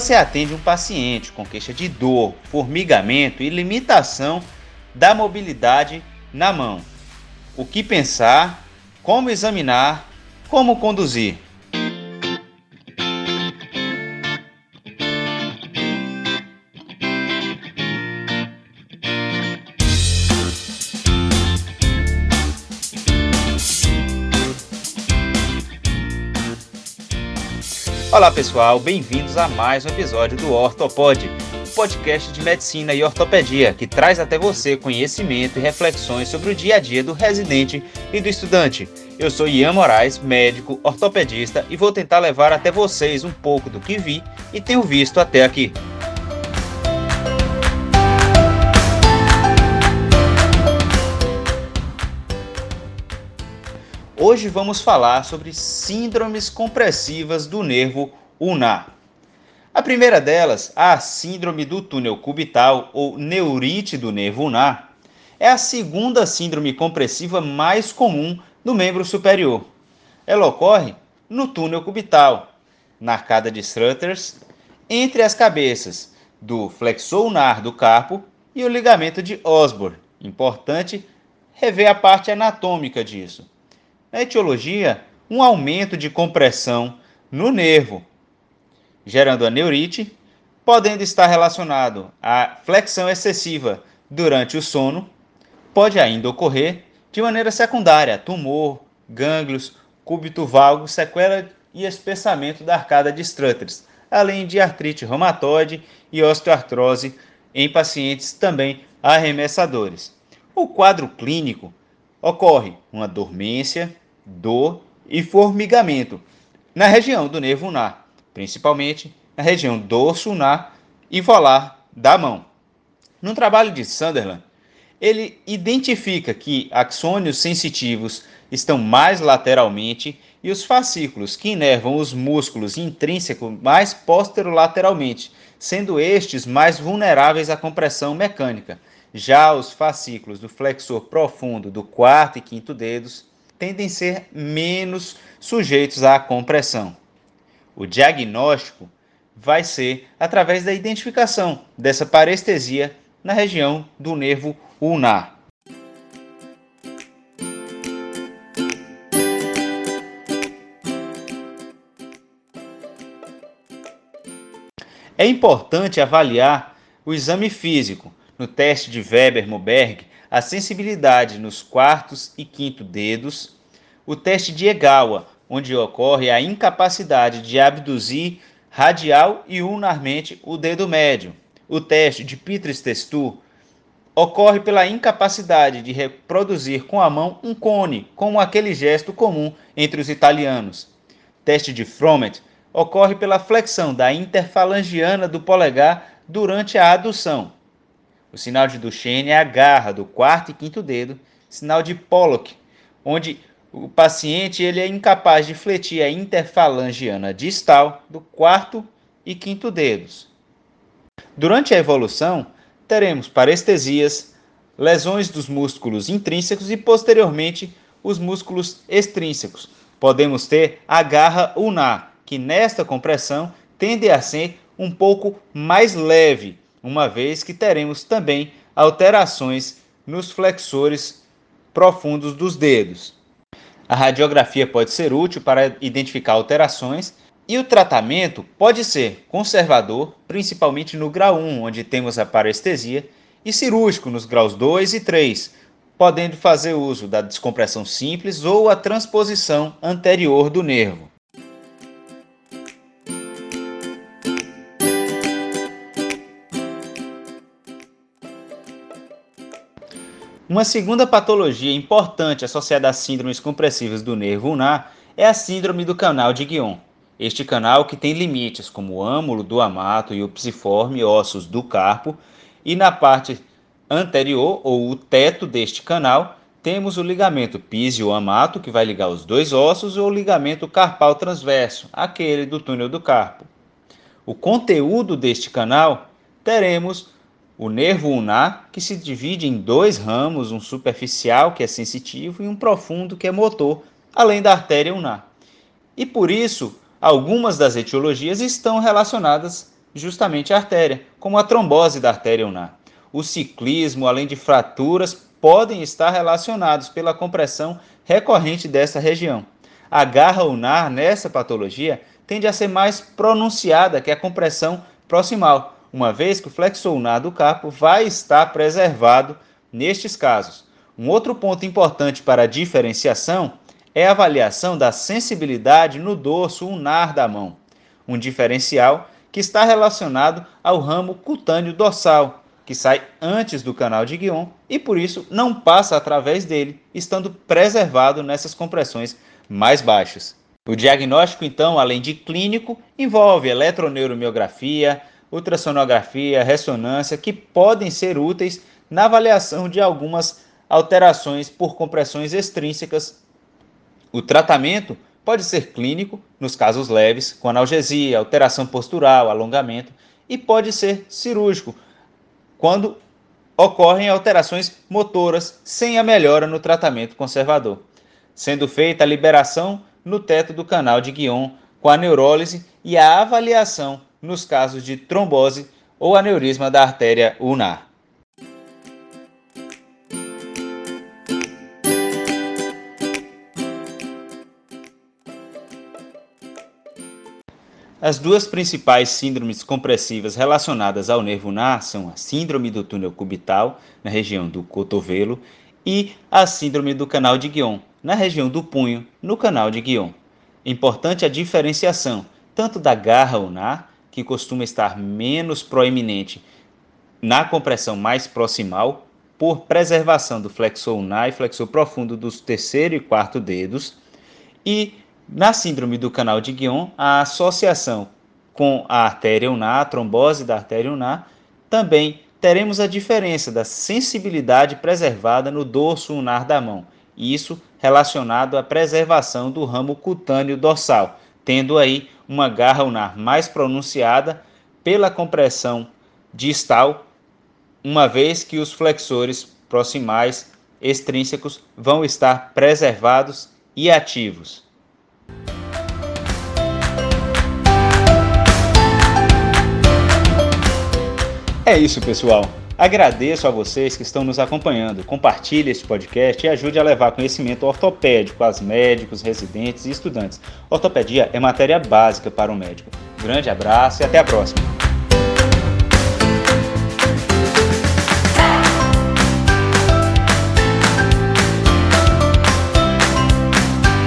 você atende um paciente com queixa de dor, formigamento e limitação da mobilidade na mão. O que pensar, como examinar, como conduzir. Olá pessoal, bem-vindos a mais um episódio do Ortopod, um podcast de medicina e ortopedia que traz até você conhecimento e reflexões sobre o dia a dia do residente e do estudante. Eu sou Ian Moraes, médico, ortopedista e vou tentar levar até vocês um pouco do que vi e tenho visto até aqui. Hoje vamos falar sobre síndromes compressivas do nervo ulnar. A primeira delas, a síndrome do túnel cubital ou neurite do nervo ulnar, é a segunda síndrome compressiva mais comum no membro superior. Ela ocorre no túnel cubital, na arcada de Struthers, entre as cabeças do flexor ulnar do carpo e o ligamento de Osborne. Importante rever a parte anatômica disso. Na etiologia, um aumento de compressão no nervo, gerando a neurite, podendo estar relacionado à flexão excessiva durante o sono, pode ainda ocorrer de maneira secundária, tumor, gânglios, cúbito valgo, sequela e espessamento da arcada de Struthers, além de artrite reumatoide e osteoartrose em pacientes também arremessadores. O quadro clínico ocorre uma dormência, dor e formigamento na região do nervo ulnar, principalmente na região dorso ulnar e volar da mão. No trabalho de Sunderland, ele identifica que axônios sensitivos estão mais lateralmente e os fascículos que inervam os músculos intrínsecos mais posterolateralmente, sendo estes mais vulneráveis à compressão mecânica. Já os fascículos do flexor profundo do quarto e quinto dedos tendem a ser menos sujeitos à compressão. O diagnóstico vai ser através da identificação dessa parestesia na região do nervo ulnar. É importante avaliar o exame físico. No teste de Weber-Moberg, a sensibilidade nos quartos e quinto dedos, o teste de Egawa, onde ocorre a incapacidade de abduzir radial e ulnarmente o dedo médio. O teste de Petris Testu ocorre pela incapacidade de reproduzir com a mão um cone, como aquele gesto comum entre os italianos. Teste de Fromet ocorre pela flexão da interfalangiana do polegar durante a adução. O sinal de Duchenne é a garra do quarto e quinto dedo, sinal de Pollock, onde o paciente ele é incapaz de fletir a interfalangiana distal do quarto e quinto dedos. Durante a evolução, teremos parestesias, lesões dos músculos intrínsecos e posteriormente os músculos extrínsecos. Podemos ter a garra ulnar, que nesta compressão tende a ser um pouco mais leve, uma vez que teremos também alterações nos flexores profundos dos dedos. A radiografia pode ser útil para identificar alterações e o tratamento pode ser conservador, principalmente no grau 1, onde temos a parestesia, e cirúrgico nos graus 2 e 3, podendo fazer uso da descompressão simples ou a transposição anterior do nervo. Uma segunda patologia importante associada às síndromes compressivas do nervo ulnar é a síndrome do canal de Guion. Este canal que tem limites como o âmulo do amato e o psiforme ossos do carpo, e na parte anterior ou o teto deste canal temos o ligamento pisio-amato que vai ligar os dois ossos ou o ligamento carpal transverso, aquele do túnel do carpo. O conteúdo deste canal teremos o nervo ulnar, que se divide em dois ramos, um superficial, que é sensitivo, e um profundo, que é motor, além da artéria ulnar. E por isso, algumas das etiologias estão relacionadas justamente a artéria, como a trombose da artéria ulnar. O ciclismo, além de fraturas, podem estar relacionados pela compressão recorrente dessa região. A garra ulnar nessa patologia tende a ser mais pronunciada que a compressão proximal, uma vez que o flexo ulnar do carpo vai estar preservado nestes casos. Um outro ponto importante para a diferenciação é a avaliação da sensibilidade no dorso ulnar da mão, um diferencial que está relacionado ao ramo cutâneo dorsal, que sai antes do canal de Guion e por isso não passa através dele, estando preservado nessas compressões mais baixas. O diagnóstico, então, além de clínico, envolve eletroneuromiografia, ultrassonografia, ressonância, que podem ser úteis na avaliação de algumas alterações por compressões extrínsecas. O tratamento pode ser clínico, nos casos leves, com analgesia, alteração postural, alongamento, e pode ser cirúrgico, quando ocorrem alterações motoras sem a melhora no tratamento conservador, sendo feita a liberação no teto do canal de Guion com a neurólise e a avaliação nos casos de trombose ou aneurisma da artéria ulnar. As duas principais síndromes compressivas relacionadas ao nervo ulnar são a síndrome do túnel cubital, na região do cotovelo, e a síndrome do canal de Guion, na região do punho, no canal de Guion. Importante a diferenciação tanto da garra ulnar, que costuma estar menos proeminente na compressão mais proximal, por preservação do flexor ulnar e flexor profundo dos terceiro e quarto dedos, e na síndrome do canal de Guion, a associação com a artéria ulnar, a trombose da artéria ulnar, também teremos a diferença da sensibilidade preservada no dorso ulnar da mão, isso relacionado à preservação do ramo cutâneo dorsal, tendo aí uma garra ulnar mais pronunciada pela compressão distal, uma vez que os flexores proximais extrínsecos vão estar preservados e ativos. É isso, pessoal. Agradeço a vocês que estão nos acompanhando. Compartilhe este podcast e ajude a levar conhecimento ortopédico aos médicos, residentes e estudantes. Ortopedia é matéria básica para o médico. Grande abraço e até a próxima.